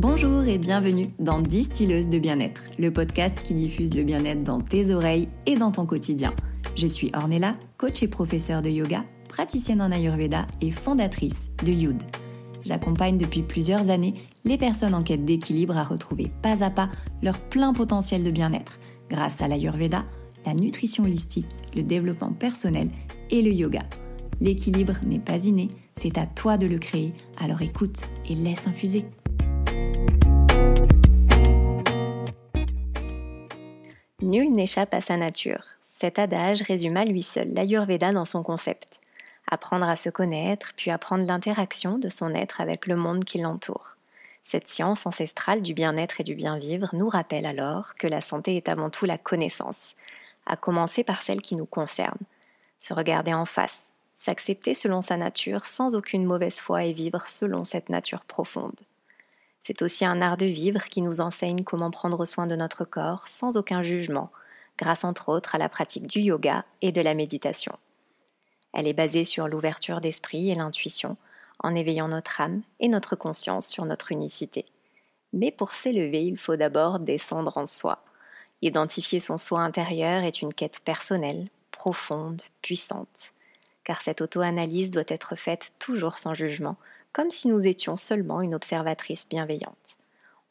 Bonjour et bienvenue dans Distilleuse de bien-être, le podcast qui diffuse le bien-être dans tes oreilles et dans ton quotidien. Je suis Ornella, coach et professeure de yoga, praticienne en Ayurveda et fondatrice de Youd. J'accompagne depuis plusieurs années les personnes en quête d'équilibre à retrouver pas à pas leur plein potentiel de bien-être grâce à l'Ayurveda, la nutrition holistique, le développement personnel et le yoga. L'équilibre n'est pas inné, c'est à toi de le créer, alors écoute et laisse infuser. Nul n'échappe à sa nature. Cet adage résume à lui seul l'Ayurveda dans son concept. Apprendre à se connaître, puis apprendre l'interaction de son être avec le monde qui l'entoure. Cette science ancestrale du bien-être et du bien-vivre nous rappelle alors que la santé est avant tout la connaissance, à commencer par celle qui nous concerne. Se regarder en face, s'accepter selon sa nature sans aucune mauvaise foi et vivre selon cette nature profonde. C'est aussi un art de vivre qui nous enseigne comment prendre soin de notre corps sans aucun jugement, grâce entre autres à la pratique du yoga et de la méditation. Elle est basée sur l'ouverture d'esprit et l'intuition, en éveillant notre âme et notre conscience sur notre unicité. Mais pour s'élever, il faut d'abord descendre en soi. Identifier son soi intérieur est une quête personnelle, profonde, puissante. Car cette auto-analyse doit être faite toujours sans jugement, comme si nous étions seulement une observatrice bienveillante.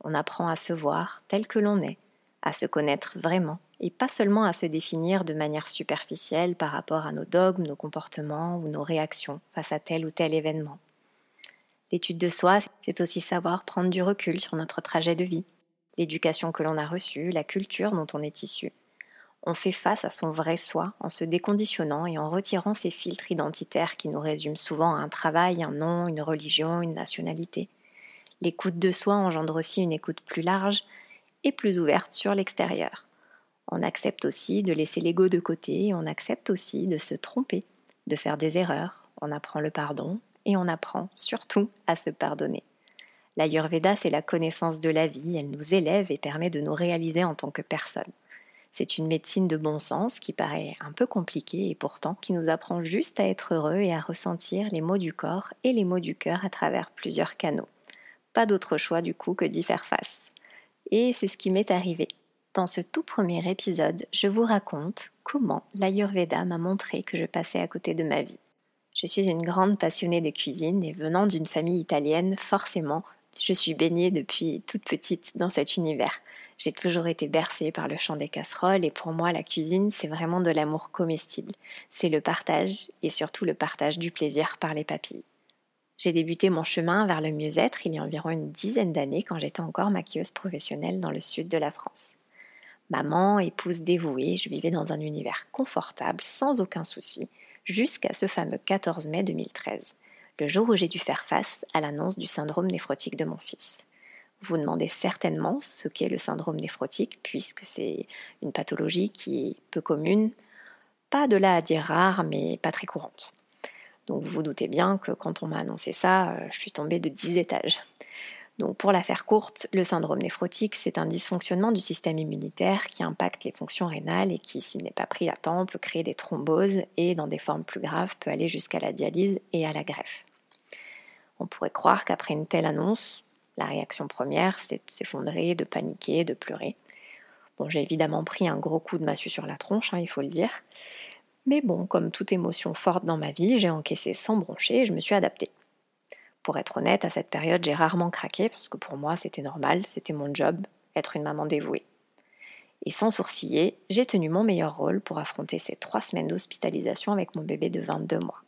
On apprend à se voir tel que l'on est, à se connaître vraiment, et pas seulement à se définir de manière superficielle par rapport à nos dogmes, nos comportements ou nos réactions face à tel ou tel événement. L'étude de soi, c'est aussi savoir prendre du recul sur notre trajet de vie, l'éducation que l'on a reçue, la culture dont on est issu. On fait face à son vrai soi en se déconditionnant et en retirant ces filtres identitaires qui nous résument souvent à un travail, un nom, une religion, une nationalité. L'écoute de soi engendre aussi une écoute plus large et plus ouverte sur l'extérieur. On accepte aussi de laisser l'ego de côté et on accepte aussi de se tromper, de faire des erreurs. On apprend le pardon, et on apprend surtout à se pardonner. L'Ayurveda, c'est la connaissance de la vie, elle nous élève et permet de nous réaliser en tant que personne. C'est une médecine de bon sens qui paraît un peu compliquée et pourtant qui nous apprend juste à être heureux et à ressentir les mots du corps et les mots du cœur à travers plusieurs canaux. Pas d'autre choix du coup que d'y faire face. Et c'est ce qui m'est arrivé. Dans ce tout premier épisode, je vous raconte comment l'Ayurveda m'a montré que je passais à côté de ma vie. Je suis une grande passionnée de cuisine et venant d'une famille italienne, forcément, je suis baignée depuis toute petite dans cet univers. J'ai toujours été bercée par le chant des casseroles et pour moi la cuisine c'est vraiment de l'amour comestible. C'est le partage et surtout le partage du plaisir par les papilles. J'ai débuté mon chemin vers le mieux-être il y a environ une dizaine d'années quand j'étais encore maquilleuse professionnelle dans le sud de la France. Maman, épouse dévouée, je vivais dans un univers confortable sans aucun souci jusqu'à ce fameux 14 mai 2013, le jour où j'ai dû faire face à l'annonce du syndrome néphrotique de mon fils. Vous vous demandez certainement ce qu'est le syndrome néphrotique, puisque c'est une pathologie qui est peu commune, pas de là à dire rare, mais pas très courante. Donc vous vous doutez bien que quand on m'a annoncé ça, euh, je suis tombée de 10 étages. Donc pour la faire courte, le syndrome néphrotique, c'est un dysfonctionnement du système immunitaire qui impacte les fonctions rénales et qui, s'il n'est pas pris à temps, peut créer des thromboses et, dans des formes plus graves, peut aller jusqu'à la dialyse et à la greffe. On pourrait croire qu'après une telle annonce, la réaction première, c'est de s'effondrer, de paniquer, de pleurer. Bon, j'ai évidemment pris un gros coup de massue sur la tronche, hein, il faut le dire. Mais bon, comme toute émotion forte dans ma vie, j'ai encaissé sans broncher et je me suis adaptée. Pour être honnête, à cette période, j'ai rarement craqué parce que pour moi, c'était normal, c'était mon job, être une maman dévouée. Et sans sourciller, j'ai tenu mon meilleur rôle pour affronter ces trois semaines d'hospitalisation avec mon bébé de 22 mois.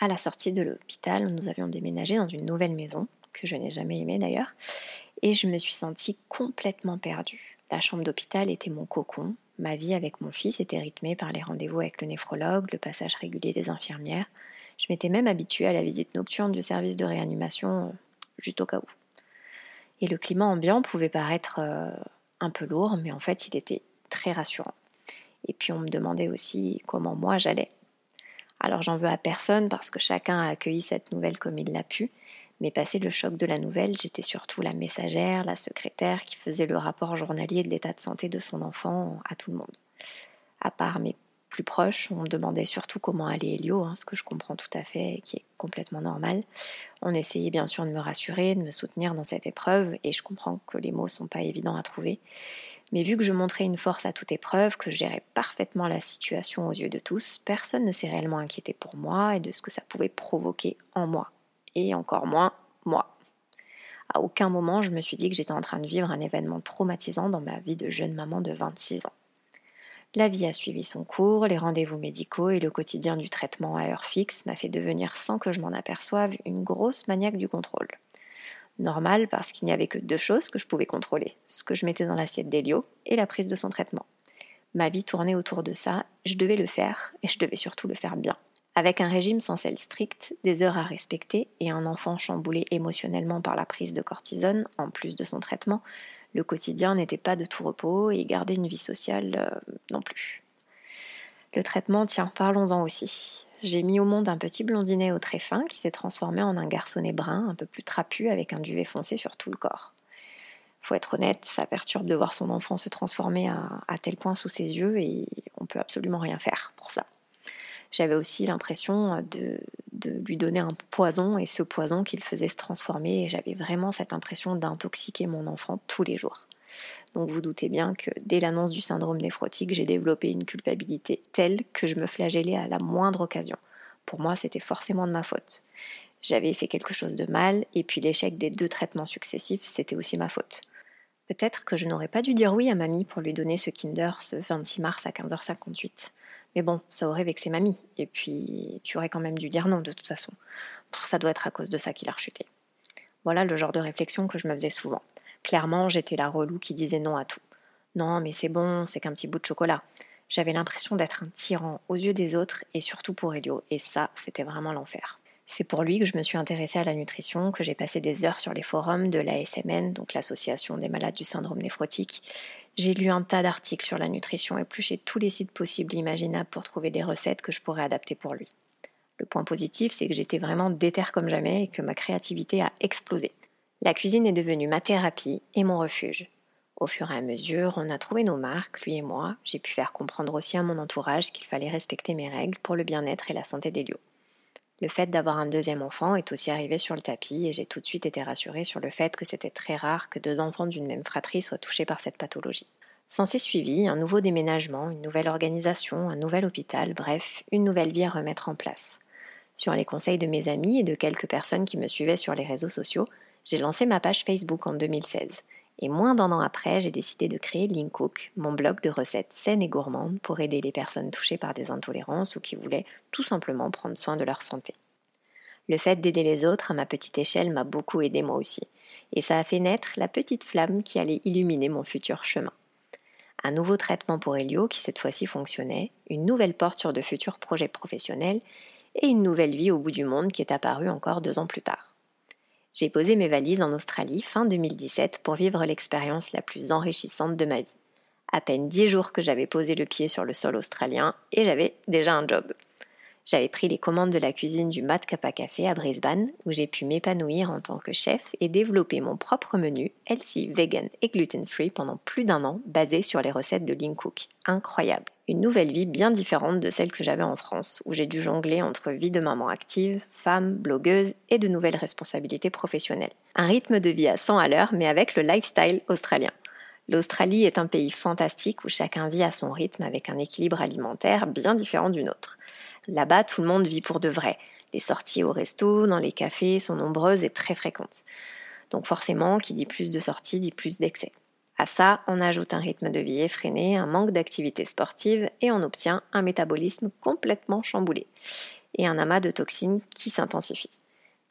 À la sortie de l'hôpital, nous avions déménagé dans une nouvelle maison, que je n'ai jamais aimée d'ailleurs, et je me suis sentie complètement perdue. La chambre d'hôpital était mon cocon, ma vie avec mon fils était rythmée par les rendez-vous avec le néphrologue, le passage régulier des infirmières, je m'étais même habituée à la visite nocturne du service de réanimation, euh, juste au cas où. Et le climat ambiant pouvait paraître euh, un peu lourd, mais en fait il était très rassurant. Et puis on me demandait aussi comment moi j'allais. Alors j'en veux à personne parce que chacun a accueilli cette nouvelle comme il l'a pu, mais passé le choc de la nouvelle, j'étais surtout la messagère, la secrétaire qui faisait le rapport journalier de l'état de santé de son enfant à tout le monde. À part mes plus proches, on me demandait surtout comment allait Elio, hein, ce que je comprends tout à fait et qui est complètement normal. On essayait bien sûr de me rassurer, de me soutenir dans cette épreuve, et je comprends que les mots sont pas évidents à trouver. Mais vu que je montrais une force à toute épreuve, que je gérais parfaitement la situation aux yeux de tous, personne ne s'est réellement inquiété pour moi et de ce que ça pouvait provoquer en moi. Et encore moins moi. À aucun moment je me suis dit que j'étais en train de vivre un événement traumatisant dans ma vie de jeune maman de 26 ans. La vie a suivi son cours, les rendez-vous médicaux et le quotidien du traitement à heure fixe m'a fait devenir, sans que je m'en aperçoive, une grosse maniaque du contrôle. Normal parce qu'il n'y avait que deux choses que je pouvais contrôler, ce que je mettais dans l'assiette d'Elio et la prise de son traitement. Ma vie tournait autour de ça, je devais le faire et je devais surtout le faire bien. Avec un régime sans sel strict, des heures à respecter et un enfant chamboulé émotionnellement par la prise de cortisone, en plus de son traitement, le quotidien n'était pas de tout repos et garder une vie sociale euh, non plus. Le traitement, tiens, parlons-en aussi. J'ai mis au monde un petit blondinet au très fin qui s'est transformé en un garçonnet brun un peu plus trapu avec un duvet foncé sur tout le corps. Faut être honnête, ça perturbe de voir son enfant se transformer à, à tel point sous ses yeux et on peut absolument rien faire pour ça j'avais aussi l'impression de, lui donner un poison et ce poison qu'il faisait se transformer et j'avais vraiment cette impression d'intoxiquer mon enfant tous les jours. Donc vous doutez bien que dès l'annonce du syndrome néphrotique, j'ai développé une culpabilité telle que je me flagellais à la moindre occasion. Pour moi, c'était forcément de ma faute. J'avais fait quelque chose de mal et puis l'échec des deux traitements successifs, c'était aussi ma faute. Peut-être que je n'aurais pas dû dire oui à mamie pour lui donner ce Kinder ce 26 mars à 15h58. Mais bon, ça aurait vexé mamie. Et puis, tu aurais quand même dû dire non de toute façon. Ça doit être à cause de ça qu'il a rechuté. Voilà le genre de réflexion que je me faisais souvent. Clairement, j'étais la relou qui disait non à tout. Non, mais c'est bon, c'est qu'un petit bout de chocolat. J'avais l'impression d'être un tyran aux yeux des autres et surtout pour Elio. Et ça, c'était vraiment l'enfer. C'est pour lui que je me suis intéressée à la nutrition, que j'ai passé des heures sur les forums de l'ASMN, donc l'Association des malades du syndrome néphrotique, j'ai lu un tas d'articles sur la nutrition, épluché tous les sites possibles et imaginables pour trouver des recettes que je pourrais adapter pour lui. Le point positif, c'est que j'étais vraiment déterre comme jamais et que ma créativité a explosé. La cuisine est devenue ma thérapie et mon refuge. Au fur et à mesure, on a trouvé nos marques, lui et moi. J'ai pu faire comprendre aussi à mon entourage qu'il fallait respecter mes règles pour le bien-être et la santé d'Elio. Le fait d'avoir un deuxième enfant est aussi arrivé sur le tapis et j'ai tout de suite été rassurée sur le fait que c'était très rare que deux enfants d'une même fratrie soient touchés par cette pathologie. S'en s'est suivi un nouveau déménagement, une nouvelle organisation, un nouvel hôpital, bref, une nouvelle vie à remettre en place. Sur les conseils de mes amis et de quelques personnes qui me suivaient sur les réseaux sociaux, j'ai lancé ma page Facebook en 2016 et moins d'un an après, j'ai décidé de créer Cook, mon blog de recettes saines et gourmandes pour aider les personnes touchées par des intolérances ou qui voulaient tout simplement prendre soin de leur santé. Le fait d'aider les autres à ma petite échelle m'a beaucoup aidé moi aussi, et ça a fait naître la petite flamme qui allait illuminer mon futur chemin. Un nouveau traitement pour Helio qui cette fois-ci fonctionnait, une nouvelle porte sur de futurs projets professionnels et une nouvelle vie au bout du monde qui est apparue encore deux ans plus tard. J'ai posé mes valises en Australie fin 2017 pour vivre l'expérience la plus enrichissante de ma vie. À peine dix jours que j'avais posé le pied sur le sol australien et j'avais déjà un job. J'avais pris les commandes de la cuisine du Mat Kappa Café à Brisbane, où j'ai pu m'épanouir en tant que chef et développer mon propre menu, healthy, vegan et gluten-free pendant plus d'un an, basé sur les recettes de Lean Cook. Incroyable une nouvelle vie bien différente de celle que j'avais en France, où j'ai dû jongler entre vie de maman active, femme, blogueuse et de nouvelles responsabilités professionnelles. Un rythme de vie à 100 à l'heure, mais avec le lifestyle australien. L'Australie est un pays fantastique où chacun vit à son rythme avec un équilibre alimentaire bien différent du nôtre. Là-bas, tout le monde vit pour de vrai. Les sorties au resto, dans les cafés sont nombreuses et très fréquentes. Donc forcément, qui dit plus de sorties dit plus d'excès. À ça, on ajoute un rythme de vie effréné, un manque d'activité sportive et on obtient un métabolisme complètement chamboulé et un amas de toxines qui s'intensifie.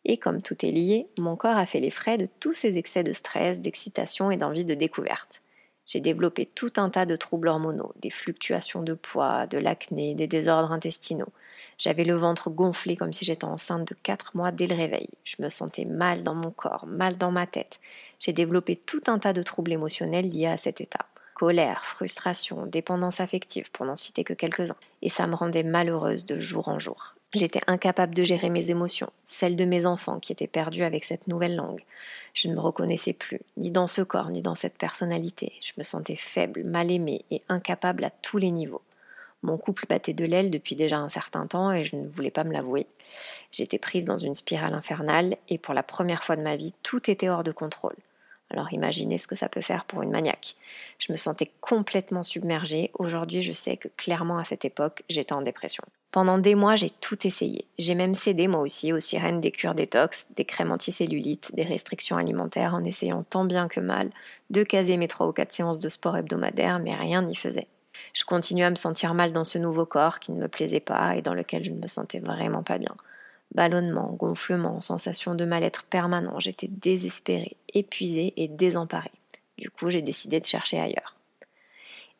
Et comme tout est lié, mon corps a fait les frais de tous ces excès de stress, d'excitation et d'envie de découverte. J'ai développé tout un tas de troubles hormonaux, des fluctuations de poids, de l'acné, des désordres intestinaux. J'avais le ventre gonflé comme si j'étais enceinte de 4 mois dès le réveil. Je me sentais mal dans mon corps, mal dans ma tête. J'ai développé tout un tas de troubles émotionnels liés à cet état. Colère, frustration, dépendance affective, pour n'en citer que quelques-uns. Et ça me rendait malheureuse de jour en jour. J'étais incapable de gérer mes émotions, celles de mes enfants qui étaient perdus avec cette nouvelle langue. Je ne me reconnaissais plus, ni dans ce corps, ni dans cette personnalité. Je me sentais faible, mal aimée et incapable à tous les niveaux. Mon couple battait de l'aile depuis déjà un certain temps et je ne voulais pas me l'avouer. J'étais prise dans une spirale infernale et pour la première fois de ma vie, tout était hors de contrôle. Alors imaginez ce que ça peut faire pour une maniaque. Je me sentais complètement submergée. Aujourd'hui, je sais que clairement à cette époque, j'étais en dépression. Pendant des mois, j'ai tout essayé. J'ai même cédé moi aussi aux sirènes des cures détox, des crèmes anticellulites, des restrictions alimentaires en essayant tant bien que mal de caser mes trois ou quatre séances de sport hebdomadaires, mais rien n'y faisait. Je continuais à me sentir mal dans ce nouveau corps qui ne me plaisait pas et dans lequel je ne me sentais vraiment pas bien. Ballonnement, gonflement, sensation de mal-être permanent, j'étais désespérée, épuisée et désemparée. Du coup, j'ai décidé de chercher ailleurs.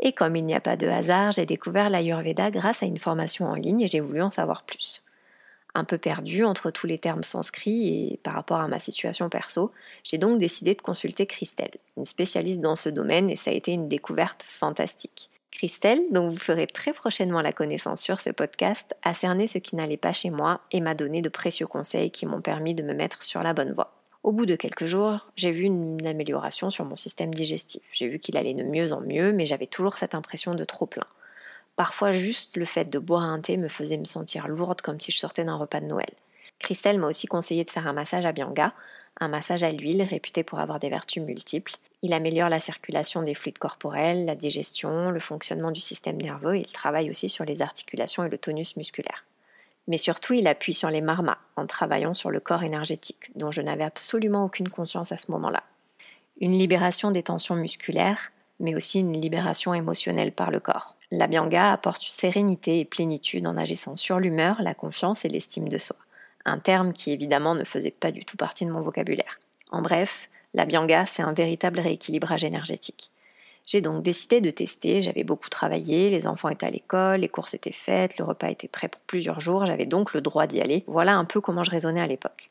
Et comme il n'y a pas de hasard, j'ai découvert l'Ayurveda grâce à une formation en ligne et j'ai voulu en savoir plus. Un peu perdue entre tous les termes sanscrits et par rapport à ma situation perso, j'ai donc décidé de consulter Christelle, une spécialiste dans ce domaine et ça a été une découverte fantastique. Christelle, dont vous ferez très prochainement la connaissance sur ce podcast, a cerné ce qui n'allait pas chez moi et m'a donné de précieux conseils qui m'ont permis de me mettre sur la bonne voie. Au bout de quelques jours, j'ai vu une amélioration sur mon système digestif. J'ai vu qu'il allait de mieux en mieux, mais j'avais toujours cette impression de trop plein. Parfois, juste le fait de boire un thé me faisait me sentir lourde comme si je sortais d'un repas de Noël. Christelle m'a aussi conseillé de faire un massage à Bianga, un massage à l'huile réputé pour avoir des vertus multiples. Il améliore la circulation des fluides corporels, la digestion, le fonctionnement du système nerveux et il travaille aussi sur les articulations et le tonus musculaire. Mais surtout, il appuie sur les marmas en travaillant sur le corps énergétique, dont je n'avais absolument aucune conscience à ce moment-là. Une libération des tensions musculaires, mais aussi une libération émotionnelle par le corps. La Bianga apporte sérénité et plénitude en agissant sur l'humeur, la confiance et l'estime de soi un terme qui évidemment ne faisait pas du tout partie de mon vocabulaire. En bref, la bianga, c'est un véritable rééquilibrage énergétique. J'ai donc décidé de tester, j'avais beaucoup travaillé, les enfants étaient à l'école, les courses étaient faites, le repas était prêt pour plusieurs jours, j'avais donc le droit d'y aller. Voilà un peu comment je raisonnais à l'époque.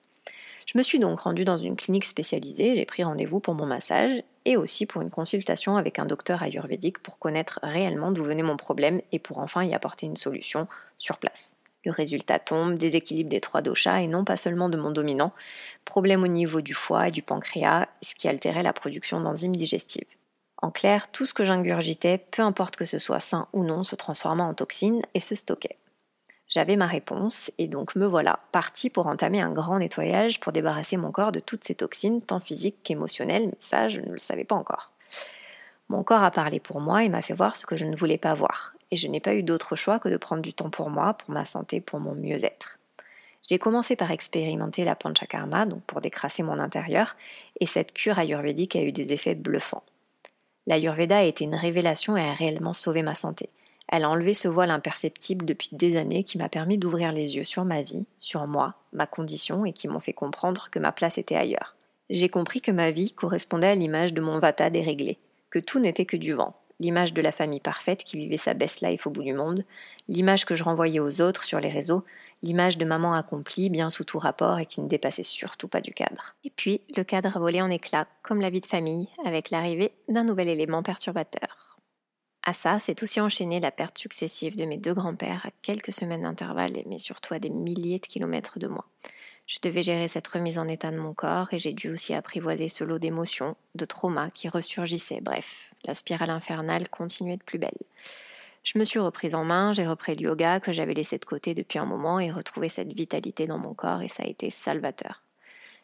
Je me suis donc rendue dans une clinique spécialisée, j'ai pris rendez-vous pour mon massage et aussi pour une consultation avec un docteur ayurvédique pour connaître réellement d'où venait mon problème et pour enfin y apporter une solution sur place. Le résultat tombe, déséquilibre des trois doshas et non pas seulement de mon dominant, problème au niveau du foie et du pancréas, ce qui altérait la production d'enzymes digestives. En clair, tout ce que j'ingurgitais, peu importe que ce soit sain ou non, se transforma en toxines et se stockait. J'avais ma réponse et donc me voilà, partie pour entamer un grand nettoyage pour débarrasser mon corps de toutes ces toxines, tant physiques qu'émotionnelles, mais ça, je ne le savais pas encore. Mon corps a parlé pour moi et m'a fait voir ce que je ne voulais pas voir, et je n'ai pas eu d'autre choix que de prendre du temps pour moi, pour ma santé, pour mon mieux-être. J'ai commencé par expérimenter la panchakarma, donc pour décrasser mon intérieur, et cette cure ayurvédique a eu des effets bluffants. L'ayurveda a été une révélation et a réellement sauvé ma santé. Elle a enlevé ce voile imperceptible depuis des années qui m'a permis d'ouvrir les yeux sur ma vie, sur moi, ma condition et qui m'ont fait comprendre que ma place était ailleurs. J'ai compris que ma vie correspondait à l'image de mon vata déréglé, que tout n'était que du vent, l'image de la famille parfaite qui vivait sa best life au bout du monde, l'image que je renvoyais aux autres sur les réseaux, l'image de maman accomplie, bien sous tout rapport et qui ne dépassait surtout pas du cadre. Et puis, le cadre a volé en éclats, comme la vie de famille, avec l'arrivée d'un nouvel élément perturbateur. À ça, s'est aussi enchaîné la perte successive de mes deux grands-pères à quelques semaines d'intervalle, mais surtout à des milliers de kilomètres de moi. Je devais gérer cette remise en état de mon corps et j'ai dû aussi apprivoiser ce lot d'émotions, de traumas qui ressurgissaient. Bref, la spirale infernale continuait de plus belle. Je me suis reprise en main, j'ai repris le yoga que j'avais laissé de côté depuis un moment et retrouvé cette vitalité dans mon corps et ça a été salvateur.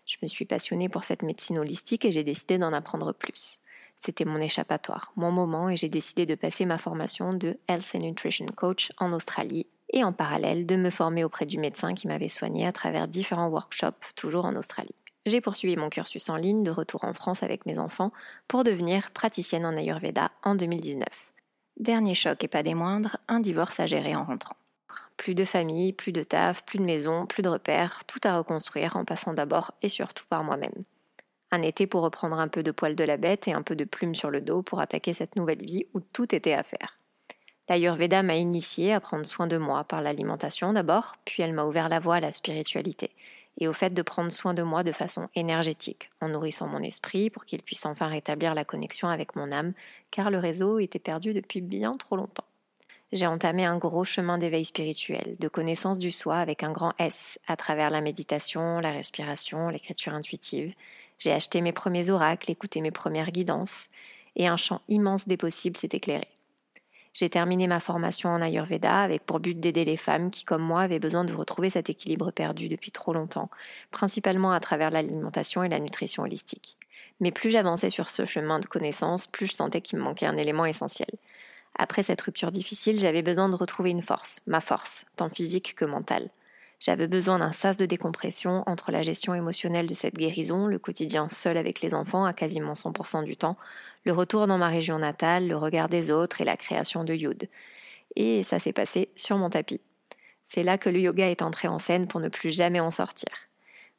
Je me suis passionnée pour cette médecine holistique et j'ai décidé d'en apprendre plus. C'était mon échappatoire, mon moment et j'ai décidé de passer ma formation de Health and Nutrition Coach en Australie et en parallèle de me former auprès du médecin qui m'avait soigné à travers différents workshops, toujours en Australie. J'ai poursuivi mon cursus en ligne de retour en France avec mes enfants pour devenir praticienne en Ayurveda en 2019. Dernier choc et pas des moindres, un divorce à gérer en rentrant. Plus de famille, plus de taf, plus de maison, plus de repères, tout à reconstruire en passant d'abord et surtout par moi-même. Un été pour reprendre un peu de poil de la bête et un peu de plume sur le dos pour attaquer cette nouvelle vie où tout était à faire. L'Ayurveda m'a initiée à prendre soin de moi par l'alimentation d'abord, puis elle m'a ouvert la voie à la spiritualité et au fait de prendre soin de moi de façon énergétique, en nourrissant mon esprit pour qu'il puisse enfin rétablir la connexion avec mon âme, car le réseau était perdu depuis bien trop longtemps. J'ai entamé un gros chemin d'éveil spirituel, de connaissance du soi avec un grand S, à travers la méditation, la respiration, l'écriture intuitive. J'ai acheté mes premiers oracles, écouté mes premières guidances, et un champ immense des possibles s'est éclairé. J'ai terminé ma formation en Ayurveda avec pour but d'aider les femmes qui, comme moi, avaient besoin de retrouver cet équilibre perdu depuis trop longtemps, principalement à travers l'alimentation et la nutrition holistique. Mais plus j'avançais sur ce chemin de connaissance, plus je sentais qu'il me manquait un élément essentiel. Après cette rupture difficile, j'avais besoin de retrouver une force, ma force, tant physique que mentale. J'avais besoin d'un sas de décompression entre la gestion émotionnelle de cette guérison, le quotidien seul avec les enfants à quasiment 100% du temps, le retour dans ma région natale, le regard des autres et la création de Yud. Et ça s'est passé sur mon tapis. C'est là que le yoga est entré en scène pour ne plus jamais en sortir.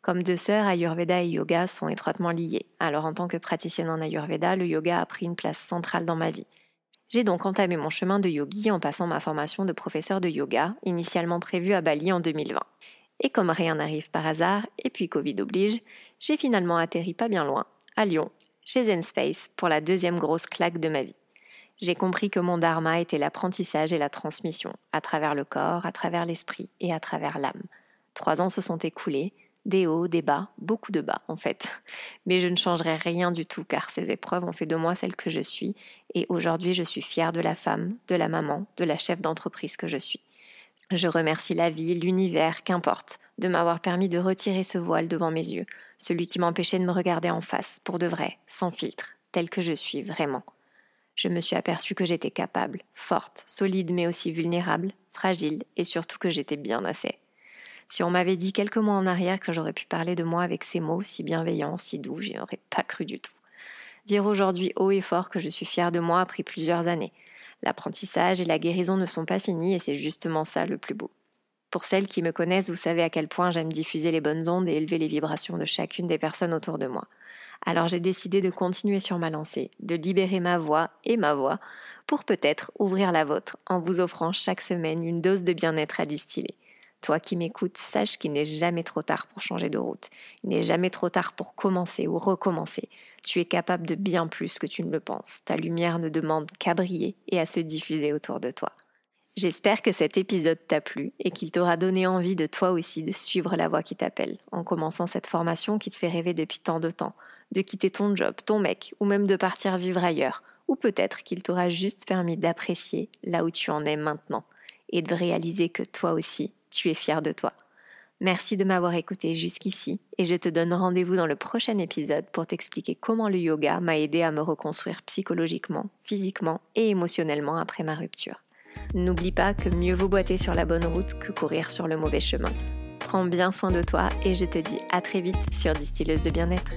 Comme deux sœurs, Ayurveda et yoga sont étroitement liés. Alors en tant que praticienne en Ayurveda, le yoga a pris une place centrale dans ma vie. J'ai donc entamé mon chemin de yogi en passant ma formation de professeur de yoga, initialement prévue à Bali en 2020. Et comme rien n'arrive par hasard, et puis Covid oblige, j'ai finalement atterri pas bien loin, à Lyon, chez ZenSpace, pour la deuxième grosse claque de ma vie. J'ai compris que mon dharma était l'apprentissage et la transmission, à travers le corps, à travers l'esprit et à travers l'âme. Trois ans se sont écoulés, des hauts, des bas, beaucoup de bas en fait. Mais je ne changerai rien du tout car ces épreuves ont fait de moi celle que je suis et aujourd'hui je suis fière de la femme, de la maman, de la chef d'entreprise que je suis. Je remercie la vie, l'univers, qu'importe, de m'avoir permis de retirer ce voile devant mes yeux, celui qui m'empêchait de me regarder en face, pour de vrai, sans filtre, tel que je suis vraiment. Je me suis aperçue que j'étais capable, forte, solide mais aussi vulnérable, fragile et surtout que j'étais bien assez. Si on m'avait dit quelques mois en arrière que j'aurais pu parler de moi avec ces mots si bienveillants, si doux, j'y aurais pas cru du tout. Dire aujourd'hui haut et fort que je suis fière de moi a pris plusieurs années. L'apprentissage et la guérison ne sont pas finis et c'est justement ça le plus beau. Pour celles qui me connaissent, vous savez à quel point j'aime diffuser les bonnes ondes et élever les vibrations de chacune des personnes autour de moi. Alors j'ai décidé de continuer sur ma lancée, de libérer ma voix et ma voix pour peut-être ouvrir la vôtre en vous offrant chaque semaine une dose de bien-être à distiller. Toi qui m'écoutes, sache qu'il n'est jamais trop tard pour changer de route. Il n'est jamais trop tard pour commencer ou recommencer. Tu es capable de bien plus que tu ne le penses. Ta lumière ne demande qu'à briller et à se diffuser autour de toi. J'espère que cet épisode t'a plu et qu'il t'aura donné envie de toi aussi de suivre la voie qui t'appelle, en commençant cette formation qui te fait rêver depuis tant de temps, de quitter ton job, ton mec, ou même de partir vivre ailleurs, ou peut-être qu'il t'aura juste permis d'apprécier là où tu en es maintenant, et de réaliser que toi aussi, tu es fier de toi. Merci de m'avoir écouté jusqu'ici et je te donne rendez-vous dans le prochain épisode pour t'expliquer comment le yoga m'a aidé à me reconstruire psychologiquement, physiquement et émotionnellement après ma rupture. N'oublie pas que mieux vaut boiter sur la bonne route que courir sur le mauvais chemin. Prends bien soin de toi et je te dis à très vite sur Distilleuse de bien-être.